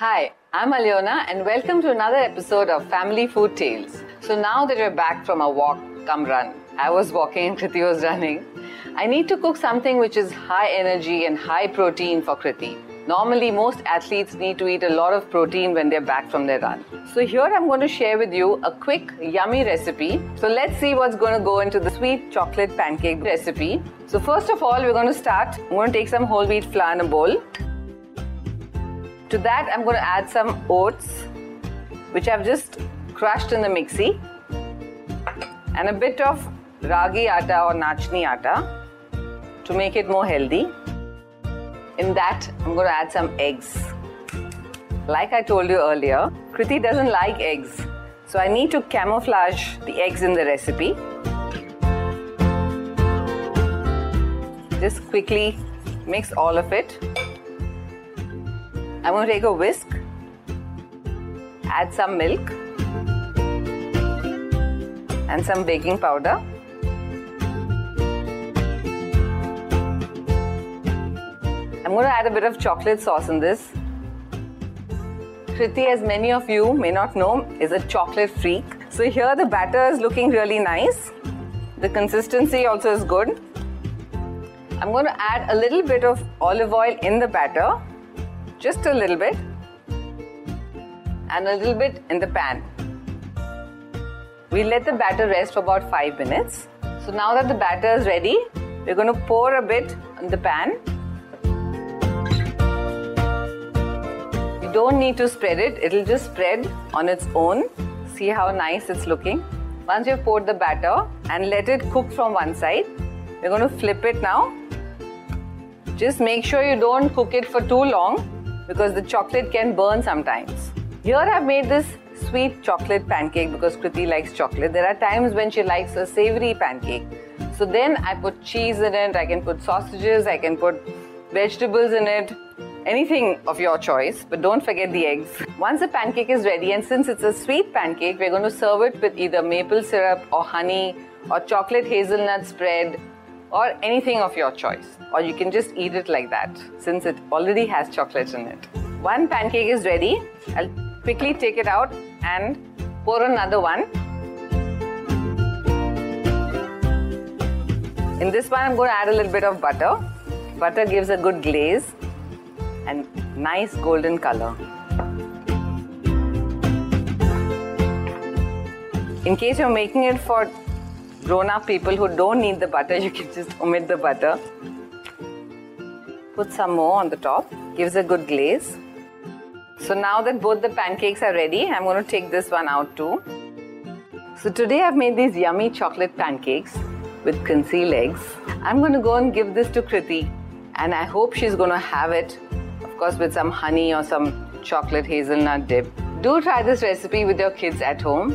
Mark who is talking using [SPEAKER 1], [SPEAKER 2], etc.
[SPEAKER 1] Hi, I'm Aliona and welcome to another episode of Family Food Tales. So now that we're back from a walk, come run. I was walking and Kriti was running. I need to cook something which is high energy and high protein for Kriti. Normally, most athletes need to eat a lot of protein when they're back from their run. So, here I'm going to share with you a quick, yummy recipe. So, let's see what's going to go into the sweet chocolate pancake recipe. So, first of all, we're going to start. I'm going to take some whole wheat flour in a bowl. To that, I'm going to add some oats, which I've just crushed in the mixie, and a bit of ragi atta or nachni atta to make it more healthy. In that, I'm going to add some eggs. Like I told you earlier, Kriti doesn't like eggs, so I need to camouflage the eggs in the recipe. Just quickly mix all of it I'm going to take a whisk, add some milk and some baking powder. I'm going to add a bit of chocolate sauce in this. Kriti, as many of you may not know, is a chocolate freak. So here the batter is looking really nice. The consistency also is good. I'm going to add a little bit of olive oil in the batter just a little bit and a little bit in the pan. We let the batter rest for about 5 minutes. So now that the batter is ready, we're going to pour a bit in the pan. You don't need to spread it, it'll just spread on its own. See how nice it's looking. Once you've poured the batter and let it cook from one side, we're going to flip it now. Just make sure you don't cook it for too long because the chocolate can burn sometimes. Here I've made this sweet chocolate pancake because Kriti likes chocolate. There are times when she likes a savory pancake. So then I put cheese in it, I can put sausages, I can put vegetables in it, anything of your choice, but don't forget the eggs. Once the pancake is ready, and since it's a sweet pancake, we're going to serve it with either maple syrup or honey or chocolate hazelnut spread or anything of your choice. Or you can just eat it like that since it already has chocolate in it. One pancake is ready. I'll quickly take it out and pour another one. In this one, I'm going to add a little bit of butter. Butter gives a good glaze and nice golden color. In case you're making it for grown up people who don't need the butter, you can just omit the butter. Put some more on the top, gives a good glaze. So now that both the pancakes are ready, I'm going to take this one out too. So today I've made these yummy chocolate pancakes with concealed eggs. I'm going to go and give this to Kriti and I hope she's going to have it, of course, with some honey or some chocolate hazelnut dip. Do try this recipe with your kids at home.